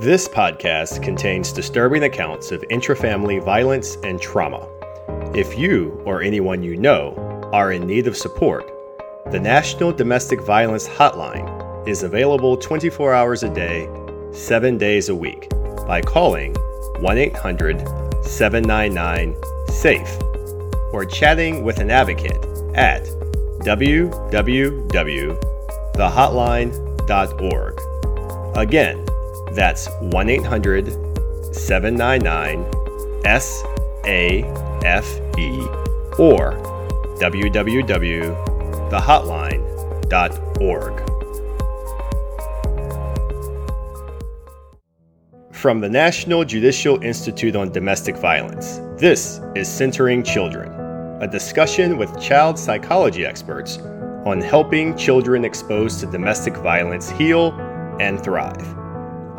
This podcast contains disturbing accounts of intrafamily violence and trauma. If you or anyone you know are in need of support, the National Domestic Violence Hotline is available 24 hours a day, 7 days a week by calling 1 800 799 SAFE or chatting with an advocate at www.thehotline.org. Again, that's 1 800 799 SAFE or www.thehotline.org. From the National Judicial Institute on Domestic Violence, this is Centering Children, a discussion with child psychology experts on helping children exposed to domestic violence heal and thrive.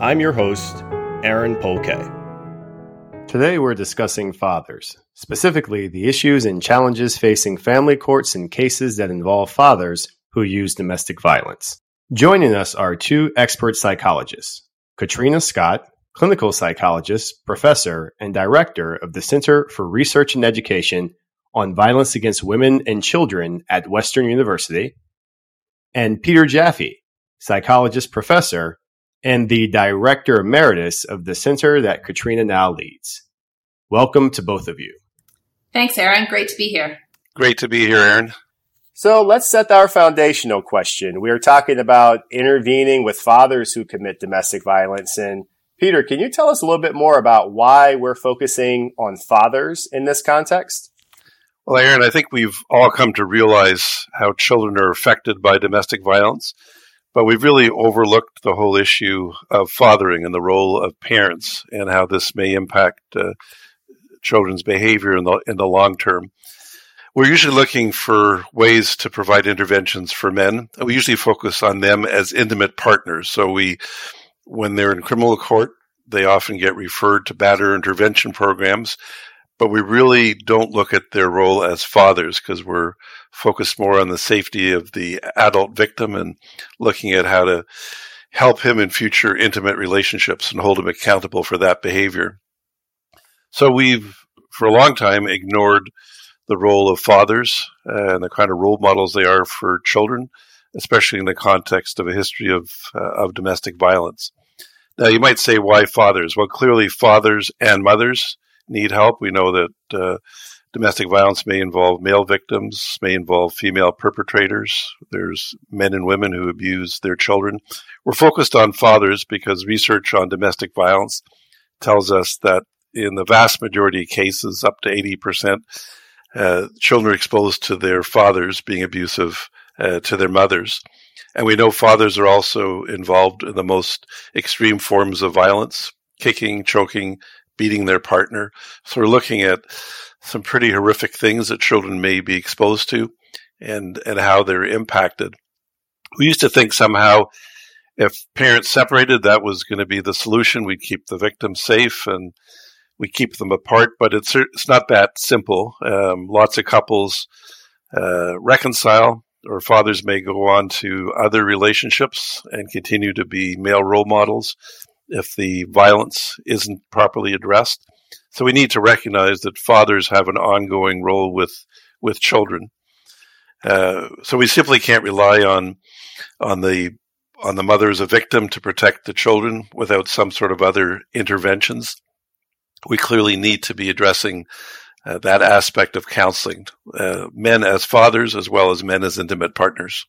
I'm your host, Aaron Polke. Today we're discussing fathers, specifically the issues and challenges facing family courts in cases that involve fathers who use domestic violence. Joining us are two expert psychologists Katreena Scott, clinical psychologist, professor, and director of the Center for Research and Education on Violence Against Women and Children at Western University, and Peter Jaffe, psychologist, professor, and the director emeritus of the center that Katreena now leads. Welcome to both of you. Thanks, Aaron. Great to be here. Great to be here, Aaron. So let's set our foundational question. We are talking about intervening with fathers who commit domestic violence. And Peter, can you tell us a little bit more about why we're focusing on fathers in this context? Well, Aaron, I think we've all come to realize how children are affected by domestic violence, but we've really overlooked the whole issue of fathering and the role of parents and how this may impact uh, children's behavior in the in the long term. We're usually looking for ways to provide interventions for men. We usually focus on them as intimate partners. So we when they're in criminal court, they often get referred to batter intervention programs, but we really don't look at their role as fathers because we're focused more on the safety of the adult victim and looking at how to help him in future intimate relationships and hold him accountable for that behavior. So we've, for a long time, ignored the role of fathers and the kind of role models they are for children, especially in the context of a history of, uh, of domestic violence. Now, you might say, why fathers? Well, clearly, fathers and mothers need help. We know that uh, domestic violence may involve male victims, may involve female perpetrators. There's men and women who abuse their children. We're focused on fathers because research on domestic violence tells us that in the vast majority of cases, up to 80%, uh, children are exposed to their fathers being abusive uh, to their mothers. And we know fathers are also involved in the most extreme forms of violence, kicking, choking, beating their partner. So we're looking at some pretty horrific things that children may be exposed to and, and how they're impacted. We used to think somehow if parents separated, that was going to be the solution. We'd keep the victim safe and we keep them apart, but it's it's not that simple. Um, lots of couples uh, reconcile, or fathers may go on to other relationships and continue to be male role models if the violence isn't properly addressed. So we need to recognize that fathers have an ongoing role with with children. Uh, so we simply can't rely on on the on the mother as a victim to protect the children without some sort of other interventions we clearly need to be addressing uh, that aspect of counseling, uh, men as fathers as well as men as intimate partners.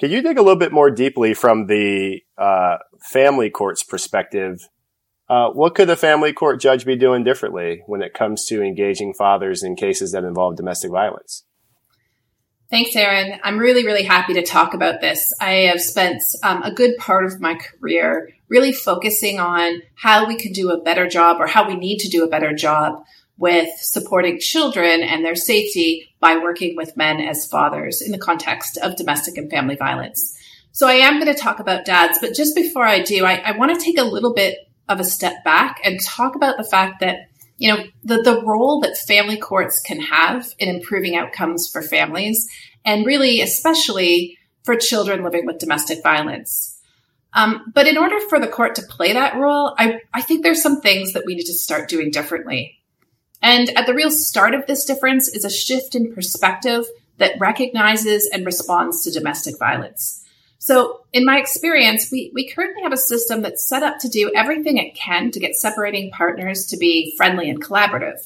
Can you dig a little bit more deeply from the uh, family court's perspective? Uh, what could a family court judge be doing differently when it comes to engaging fathers in cases that involve domestic violence? Thanks, Aaron. I'm really, really happy to talk about this. I have spent um, a good part of my career really focusing on how we can do a better job or how we need to do a better job with supporting children and their safety by working with men as fathers in the context of domestic and family violence. So I am going to talk about dads, but just before I do, I, I want to take a little bit of a step back and talk about the fact that you know, the, the role that family courts can have in improving outcomes for families and really, especially for children living with domestic violence. Um, but in order for the court to play that role, I, I think there's some things that we need to start doing differently. And at the real start of this difference is a shift in perspective that recognizes and responds to domestic violence. So, in my experience, we, we currently have a system that's set up to do everything it can to get separating partners to be friendly and collaborative.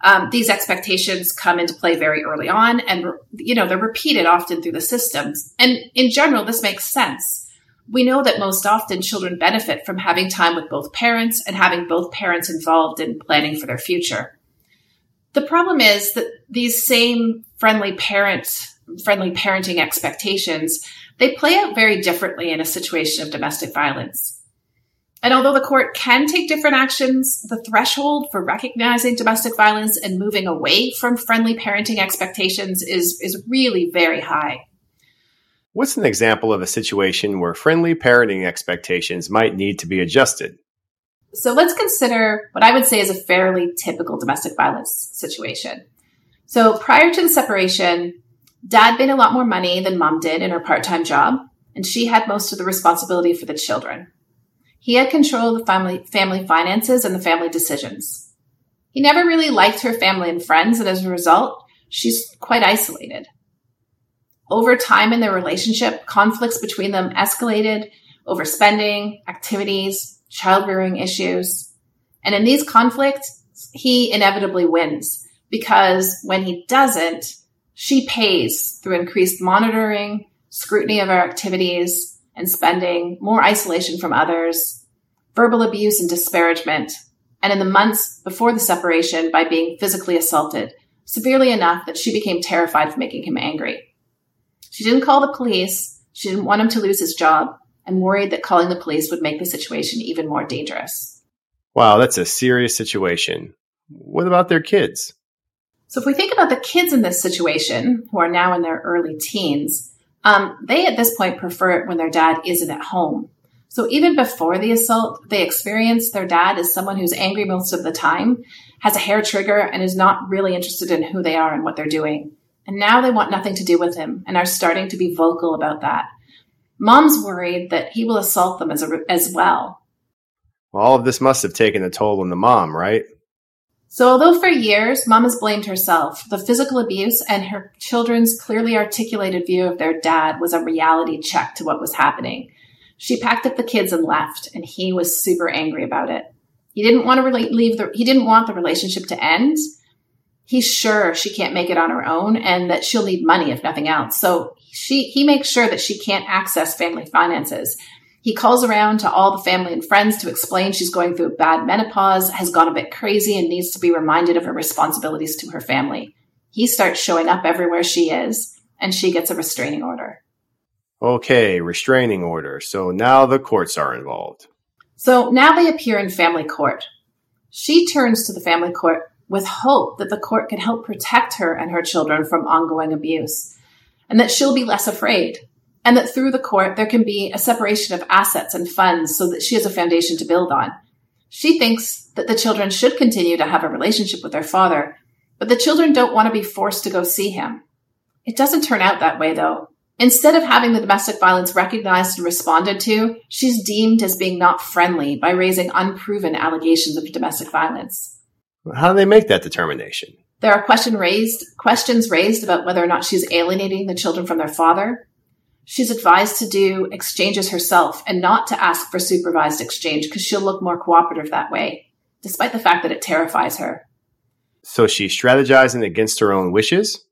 Um, these expectations come into play very early on, and you know they're repeated often through the systems. And in general, this makes sense. We know that most often children benefit from having time with both parents and having both parents involved in planning for their future. The problem is that these same friendly parent friendly parenting expectations they play out very differently in a situation of domestic violence. And although the court can take different actions, the threshold for recognizing domestic violence and moving away from friendly parenting expectations is, is really very high. What's an example of a situation where friendly parenting expectations might need to be adjusted? So let's consider what I would say is a fairly typical domestic violence situation. So prior to the separation, dad made a lot more money than mom did in her part time job, and she had most of the responsibility for the children. He had control of the family, family finances and the family decisions. He never really liked her family and friends, and as a result, she's quite isolated. Over time in their relationship, conflicts between them escalated over spending, activities, child rearing issues. And in these conflicts, he inevitably wins because when he doesn't, she pays through increased monitoring, scrutiny of our activities and spending, more isolation from others, verbal abuse and disparagement, and in the months before the separation by being physically assaulted, severely enough that she became terrified of making him angry. She didn't call the police. She didn't want him to lose his job and worried that calling the police would make the situation even more dangerous. Wow, that's a serious situation. What about their kids? So, if we think about the kids in this situation, who are now in their early teens, um, they at this point prefer it when their dad isn't at home. So, even before the assault, they experience their dad as someone who's angry most of the time, has a hair trigger, and is not really interested in who they are and what they're doing. And now they want nothing to do with him and are starting to be vocal about that. Mom's worried that he will assault them as, a, as well. well. All of this must have taken a toll on the mom, right? So, although for years mom has blamed herself, the physical abuse and her children's clearly articulated view of their dad was a reality check to what was happening. She packed up the kids and left, and he was super angry about it. He didn't want to leave the, he didn't want the relationship to end, he's sure she can't make it on her own and that she'll need money if nothing else. So she, he makes sure that she can't access family finances. He calls around to all the family and friends to explain she's going through a bad menopause, has gone a bit crazy, and needs to be reminded of her responsibilities to her family. He starts showing up everywhere she is, and she gets a restraining order. Okay, restraining order. So now the courts are involved. So now they appear in family court. She turns to the family court with hope that the court can help protect her and her children from ongoing abuse, and that she'll be less afraid, and that through the court there can be a separation of assets and funds so that she has a foundation to build on. She thinks that the children should continue to have a relationship with their father, but the children don't want to be forced to go see him. It doesn't turn out that way, though. Instead of having the domestic violence recognized and responded to, she's deemed as being not friendly by raising unproven allegations of domestic violence. How do they make that determination? There are question raised, questions raised about whether or not she's alienating the children from their father. She's advised to do exchanges herself and not to ask for supervised exchange because she'll look more cooperative that way, despite the fact that it terrifies her. So she's strategizing against her own wishes?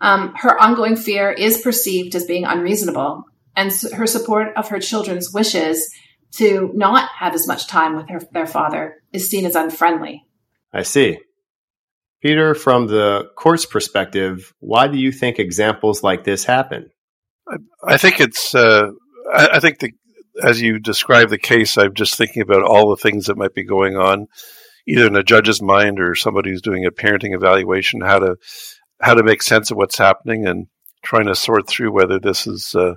Um, her ongoing fear is perceived as being unreasonable, and her support of her children's wishes to not have as much time with her, their father is seen as unfriendly. I see. Peter, from the court's perspective, why do you think examples like this happen? I, think it's. Uh, I, I, think the, as you describe the case, I'm just thinking about all the things that might be going on, either in a judge's mind or somebody who's doing a parenting evaluation, how to how to make sense of what's happening and trying to sort through whether this is, uh,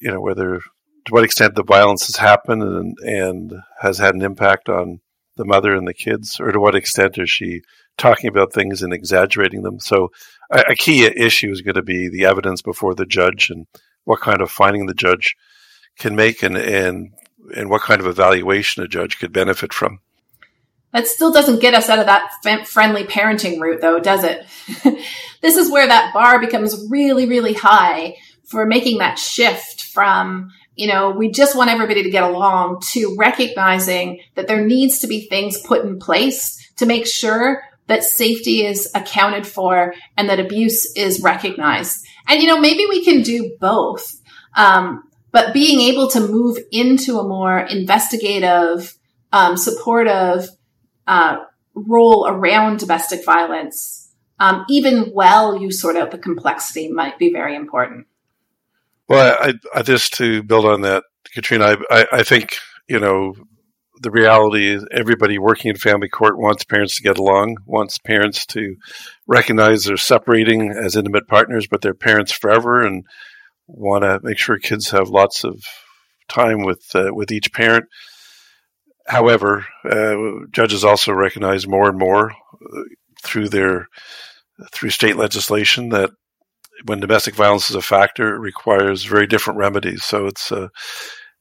you know, whether to what extent the violence has happened and and has had an impact on the mother and the kids, or to what extent is she talking about things and exaggerating them? So, a, a key issue is going to be the evidence before the judge and what kind of finding the judge can make and, and, and what kind of evaluation a judge could benefit from. That still doesn't get us out of that friendly parenting route, though, does it? this is where that bar becomes really, really high for making that shift from, you know, we just want everybody to get along to recognizing that there needs to be things put in place to make sure that safety is accounted for and that abuse is recognized. And, you know, maybe we can do both. Um, but being able to move into a more investigative, um, supportive, uh, role around domestic violence, um, even while you sort out the complexity, might be very important. Well, I, I just to build on that, Katreena, I, I think you know the reality is everybody working in family court wants parents to get along, wants parents to recognize they're separating as intimate partners, but they're parents forever, and want to make sure kids have lots of time with uh, with each parent. However, uh, judges also recognize more and more uh, through their through state legislation that when domestic violence is a factor, it requires very different remedies. So it's a uh,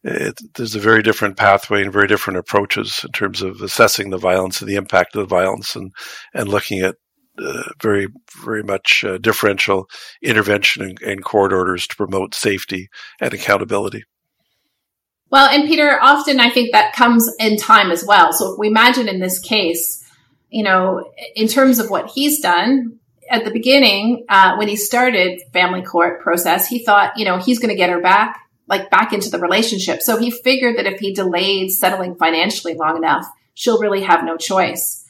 it, there's a very different pathway and very different approaches in terms of assessing the violence and the impact of the violence and and looking at uh, very very much uh, differential intervention and, and court orders to promote safety and accountability. Well, and Peter, often I think that comes in time as well. So if we imagine in this case, you know, in terms of what he's done at the beginning, uh, when he started family court process, he thought, you know, he's going to get her back, like back into the relationship. So he figured that if he delayed settling financially long enough, she'll really have no choice.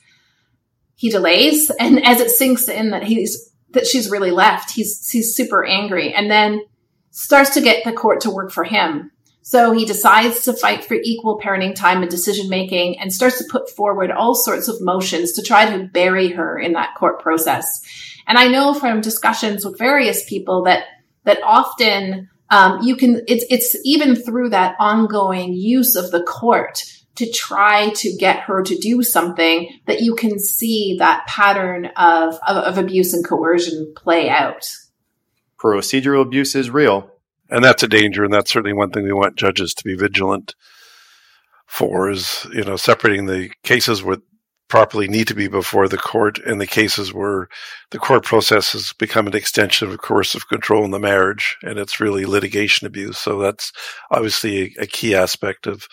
He delays, and as it sinks in that he's that she's really left, he's he's super angry, and then starts to get the court to work for him so he decides to fight for equal parenting time and decision making and starts to put forward all sorts of motions to try to bury her in that court process. And I know from discussions with various people that, that often, um, you can, it's, it's even through that ongoing use of the court to try to get her to do something that you can see that pattern of, of, of abuse and coercion play out. Procedural abuse is real and that's a danger, and that's certainly one thing we want judges to be vigilant for is you know separating the cases where properly need to be before the court and the cases where the court process has become an extension of coercive control in the marriage and it's really litigation abuse. So that's obviously a, a key aspect of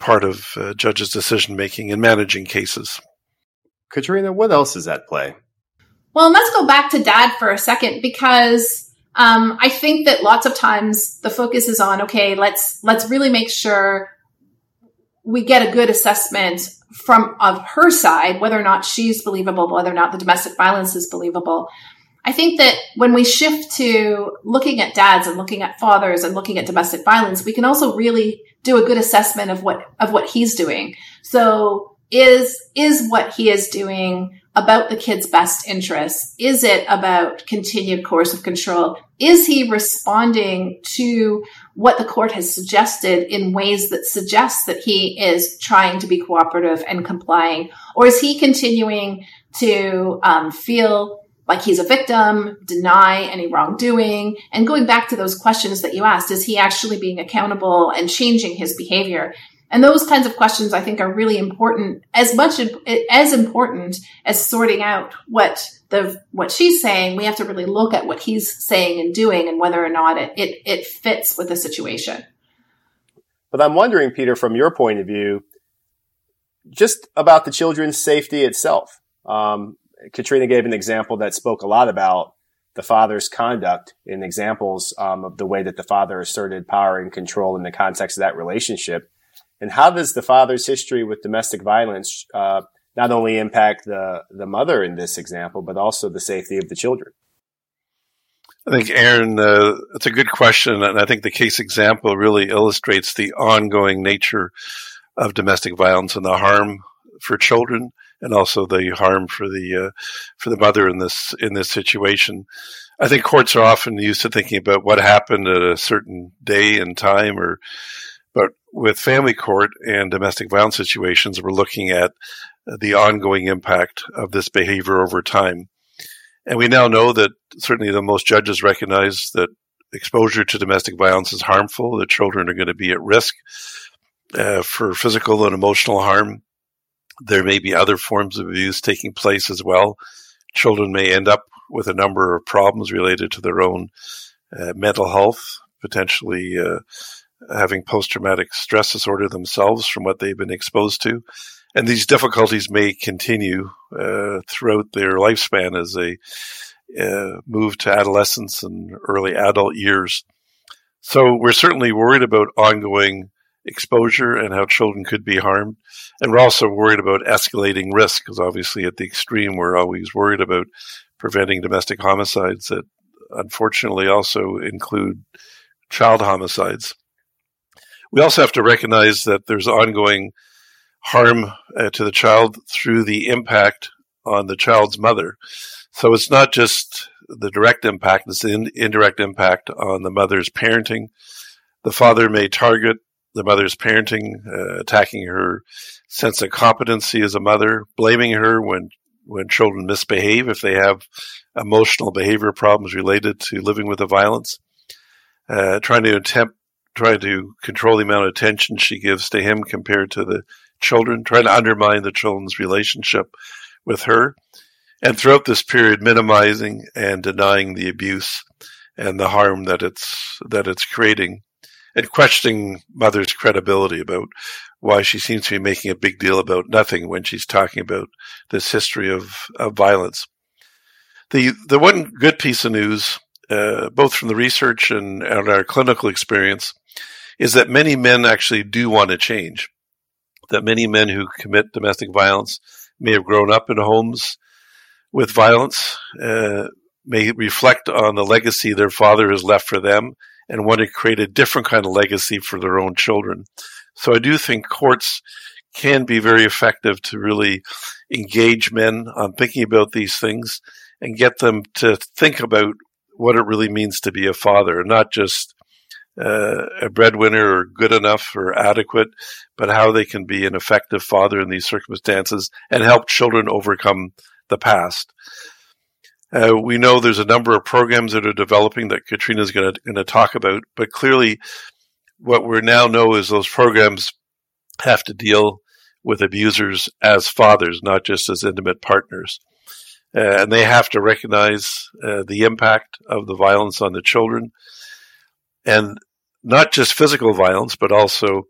part of uh, judges' decision making and managing cases. Katreena, what else is at play? Well, let's go back to dad for a second because um, I think that lots of times the focus is on okay, let's let's really make sure we get a good assessment from of her side, whether or not she's believable, whether or not the domestic violence is believable. I think that when we shift to looking at dads and looking at fathers and looking at domestic violence, we can also really do a good assessment of what of what he's doing. So is is what he is doing about the kid's best interests? Is it about continued coercive control? Is he responding to what the court has suggested in ways that suggest that he is trying to be cooperative and complying? Or is he continuing to um, feel like he's a victim, deny any wrongdoing, and going back to those questions that you asked, is he actually being accountable and changing his behavior? And those kinds of questions I think are really important, as much as important as sorting out what the what she's saying. We have to really look at what he's saying and doing, and whether or not it it, it fits with the situation. But I'm wondering, Peter, from your point of view, just about the children's safety itself. Um, Katreena gave an example that spoke a lot about the father's conduct in examples um, of the way that the father asserted power and control in the context of that relationship. And how does the father's history with domestic violence uh, not only impact the, the mother in this example, but also the safety of the children? I think, Aaron, uh, it's a good question. And I think the case example really illustrates the ongoing nature of domestic violence and the harm for children and also the harm for the uh, for the mother in this in this situation. I think courts are often used to thinking about what happened at a certain day and time or with family court and domestic violence situations, we're looking at the ongoing impact of this behavior over time. And we now know that certainly the most judges recognize that exposure to domestic violence is harmful, that children are going to be at risk uh, for physical and emotional harm. There may be other forms of abuse taking place as well. Children may end up with a number of problems related to their own uh, mental health, potentially uh, having post traumatic stress disorder themselves from what they've been exposed to. And these difficulties may continue uh, throughout their lifespan as they uh, move to adolescence and early adult years. So we're certainly worried about ongoing exposure and how children could be harmed. And we're also worried about escalating risk because obviously at the extreme, we're always worried about preventing domestic homicides that unfortunately also include child homicides. We also have to recognize that there's ongoing harm uh, to the child through the impact on the child's mother. So it's not just the direct impact, it's the in- indirect impact on the mother's parenting. The father may target the mother's parenting, uh, attacking her sense of competency as a mother, blaming her when when children misbehave if they have emotional behavior problems related to living with the violence, uh, trying to attempt trying to control the amount of attention she gives to him compared to the children, trying to undermine the children's relationship with her, and throughout this period, minimizing and denying the abuse and the harm that it's that it's creating and questioning mother's credibility about why she seems to be making a big deal about nothing when she's talking about this history of, of violence. The the one good piece of news, uh, both from the research and, and our clinical experience, is that many men actually do want to change. That many men who commit domestic violence may have grown up in homes with violence, uh, may reflect on the legacy their father has left for them and want to create a different kind of legacy for their own children. So I do think courts can be very effective to really engage men on thinking about these things and get them to think about what it really means to be a father, not just uh, a breadwinner or good enough or adequate, but how they can be an effective father in these circumstances and help children overcome the past. Uh, we know there's a number of programs that are developing that Katreena is going to talk about, but clearly, what we now know is those programs have to deal with abusers as fathers, not just as intimate partners. Uh, and they have to recognize uh, the impact of the violence on the children, and not just physical violence, but also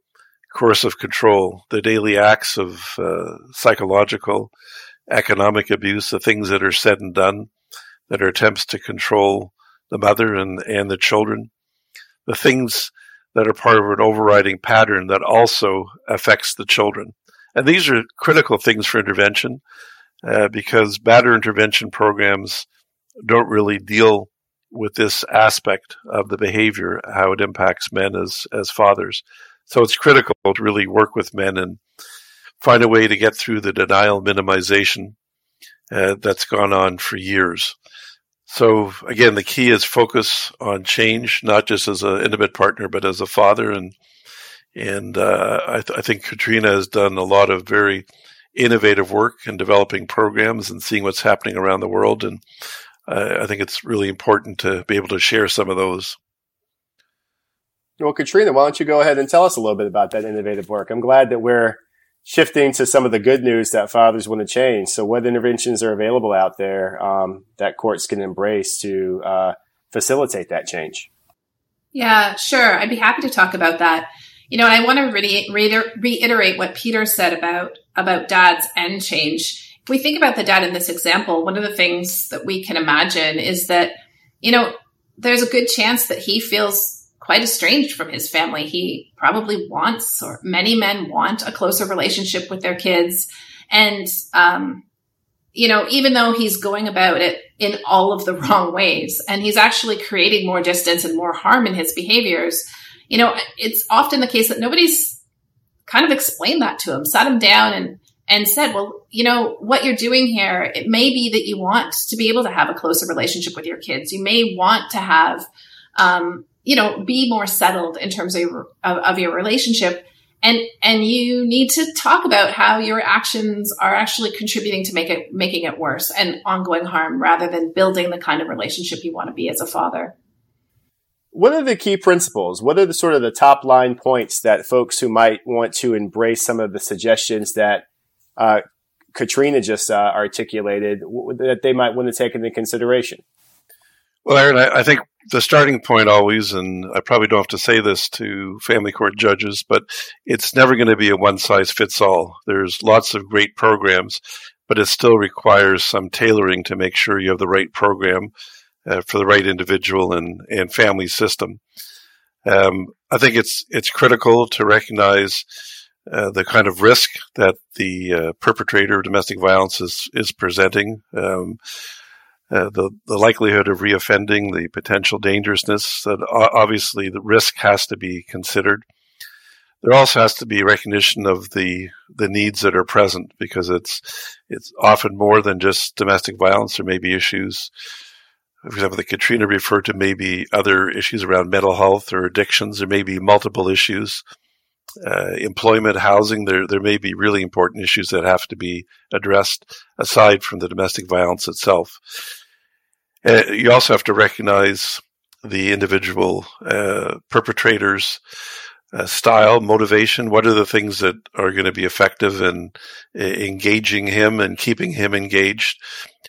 coercive control, the daily acts of uh, psychological, economic abuse, the things that are said and done that are attempts to control the mother and, and the children, the things that are part of an overriding pattern that also affects the children. And these are critical things for intervention uh, because batter intervention programs don't really deal with this aspect of the behavior, how it impacts men as, as fathers. So it's critical to really work with men and find a way to get through the denial minimization uh, that's gone on for years. So again, the key is focus on change, not just as an intimate partner, but as a father. And and uh, I, th- I, think Katreena has done a lot of very innovative work in developing programs and seeing what's happening around the world. And uh, I think it's really important to be able to share some of those. Well, Katreena, why don't you go ahead and tell us a little bit about that innovative work? I'm glad that we're shifting to some of the good news that fathers want to change. So, what interventions are available out there um, that courts can embrace to uh, facilitate that change? Yeah, sure. I'd be happy to talk about that. You know, I want to re- re- reiterate what Peter said about about dads and change. We think about the dad in this example, one of the things that we can imagine is that you know there's a good chance that he feels quite estranged from his family. He probably wants, or many men want, a closer relationship with their kids. And, um, you know, even though he's going about it in all of the wrong ways and he's actually creating more distance and more harm in his behaviors, you know, it's often the case that nobody's kind of explained that to him, sat him down and and said, well, you know, what you're doing here, it may be that you want to be able to have a closer relationship with your kids. You may want to have, um, you know, be more settled in terms of your, of, of your relationship. And, and you need to talk about how your actions are actually contributing to make it, making it worse and ongoing harm rather than building the kind of relationship you want to be as a father. what are the key principles? What are the sort of the top line points that folks who might want to embrace some of the suggestions that uh, Katreena just uh, articulated that they might want to take into consideration? Well, Aaron, I, I, think the starting point always, and I probably don't have to say this to family court judges, but it's never going to be a one size fits all. There's lots of great programs, but it still requires some tailoring to make sure you have the right program uh, for the right individual and, and family system. Um, I think it's it's critical to recognize uh, the kind of risk that the uh, perpetrator of domestic violence is is presenting. Um, uh, the the likelihood of reoffending, the potential dangerousness. That obviously the risk has to be considered. There also has to be recognition of the the needs that are present because it's it's often more than just domestic violence. There may be issues. For example, the Katreena referred to maybe other issues around mental health or addictions. There may be multiple issues. Uh, employment, housing, there there may be really important issues that have to be addressed aside from the domestic violence itself. Uh, you also have to recognize the individual uh, perpetrators' uh, style, motivation. What are the things that are going to be effective in uh, engaging him and keeping him engaged?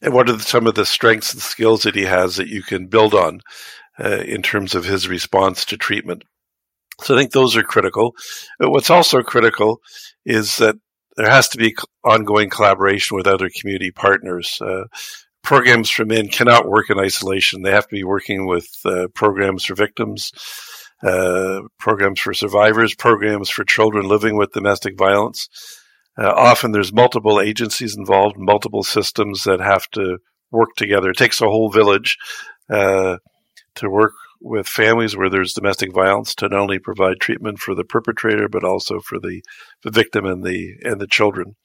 And what are some of the strengths and skills that he has that you can build on uh, in terms of his response to treatment? So I think those are critical. But what's also critical is that there has to be ongoing collaboration with other community partners. Uh, programs for men cannot work in isolation. They have to be working with uh, programs for victims, uh, programs for survivors, programs for children living with domestic violence. Uh, often there's multiple agencies involved, multiple systems that have to work together. It takes a whole village uh, to work with families where there's domestic violence to not only provide treatment for the perpetrator but also for the, the victim and the and the children.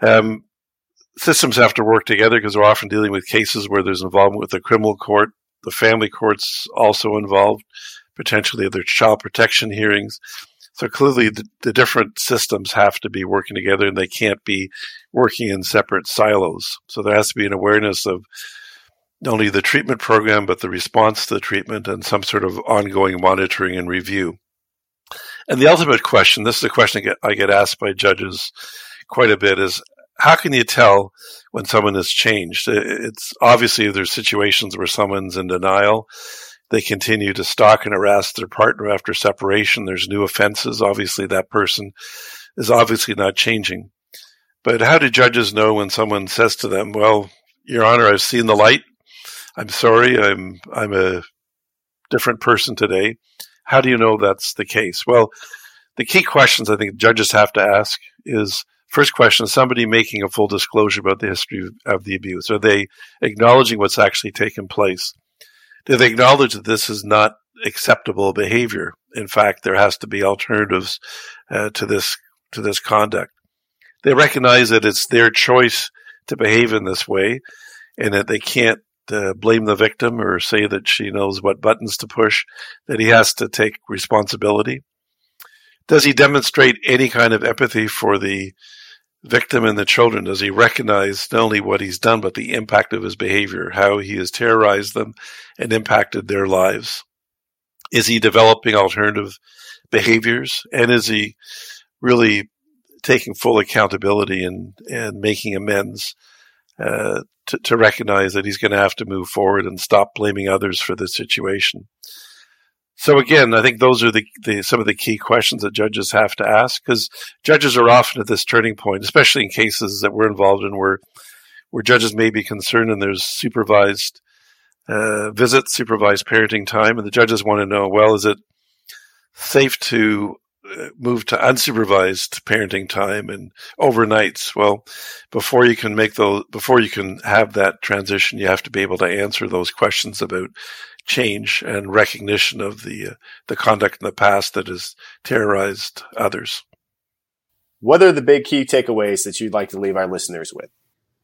Um, systems have to work together because we're often dealing with cases where there's involvement with the criminal court, the family court's also involved, potentially their child protection hearings. So clearly, the, the, different systems have to be working together, and they can't be working in separate silos. So there has to be an awareness of only the treatment program, but the response to the treatment, and some sort of ongoing monitoring and review. And the ultimate question this is a question I get, I get asked by judges quite a bit is how can you tell when someone has changed? It's obviously there's situations where someone's in denial. They continue to stalk and harass their partner after separation. There's new offenses. Obviously, that person is obviously not changing. But how do judges know when someone says to them, "Well, Your Honor, I've seen the light. I'm sorry. I'm I'm a different person today." How do you know that's the case? Well, the key questions I think judges have to ask is First question is somebody making a full disclosure about the history of the abuse? Are they acknowledging what's actually taken place? Do they acknowledge that this is not acceptable behavior? In fact, there has to be alternatives uh, to this to this conduct. They recognize that it's their choice to behave in this way, and that they can't uh, blame the victim or say that she knows what buttons to push. That he has to take responsibility. Does he demonstrate any kind of empathy for the victim and the children? Does he recognize not only what he's done, but the impact of his behavior, how he has terrorized them and impacted their lives? Is he developing alternative behaviors? And is he really taking full accountability and, and making amends uh, to, to recognize that he's going to have to move forward and stop blaming others for the situation? So again, I think those are the, the, some of the key questions that judges have to ask because judges are often at this turning point, especially in cases that we're involved in where where judges may be concerned and there's supervised uh, visits, supervised parenting time, and the judges want to know, well, is it safe to move to unsupervised parenting time and overnights? Well, before you can make those, before you can have that transition, you have to be able to answer those questions about change and recognition of the uh, the conduct in the past that has terrorized others. What are the big key takeaways that you'd like to leave our listeners with?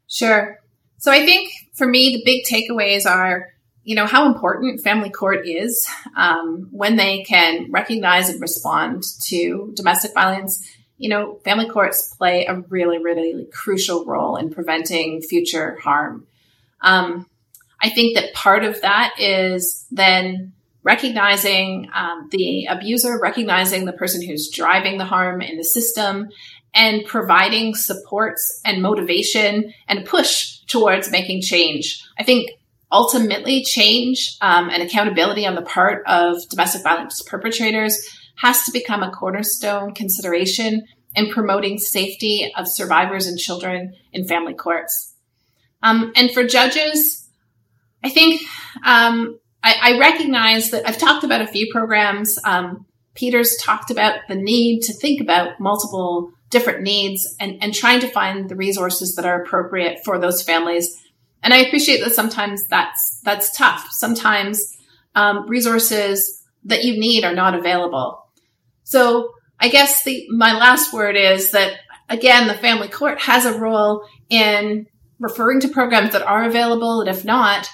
Sure. So I think for me, the big takeaways are, you know, how important family court is um, when they can recognize and respond to domestic violence. You know, family courts play a really, really crucial role in preventing future harm. Um, I think that part of that is then recognizing um, the abuser, recognizing the person who's driving the harm in the system, and providing supports and motivation and push towards making change. I think ultimately change um, and accountability on the part of domestic violence perpetrators has to become a cornerstone consideration in promoting safety of survivors and children in family courts. Um, and for judges, I think um, I, I, recognize that I've talked about a few programs. Um, Peter's talked about the need to think about multiple different needs and, and trying to find the resources that are appropriate for those families. And I appreciate that sometimes that's that's tough. Sometimes um, resources that you need are not available. So I guess the my last word is that again, the family court has a role in referring to programs that are available, and if not,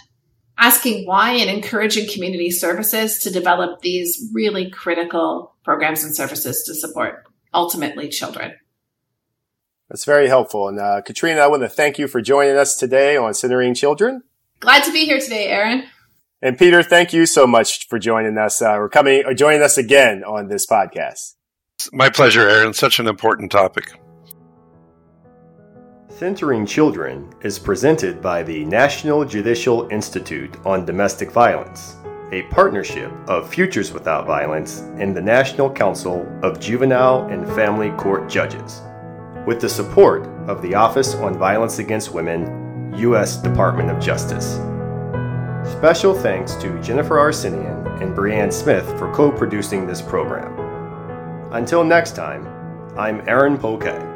asking why and encouraging community services to develop these really critical programs and services to support ultimately children. That's very helpful. And uh, Katreena, I want to thank you for joining us today on Centering Children. Glad to be here today, Aaron. And Peter, thank you so much for joining us. Uh, we're coming or joining us again on this podcast. My pleasure, Aaron. Such an important topic. Centering Children is presented by the National Judicial Institute on Domestic Violence, a partnership of Futures Without Violence and the National Council of Juvenile and Family Court Judges, with the support of the Office on Violence Against Women, U.S. Department of Justice. Special thanks to Jennifer Arsenian and Brianne Smith for co producing this program. Until next time, I'm Aaron Poquet.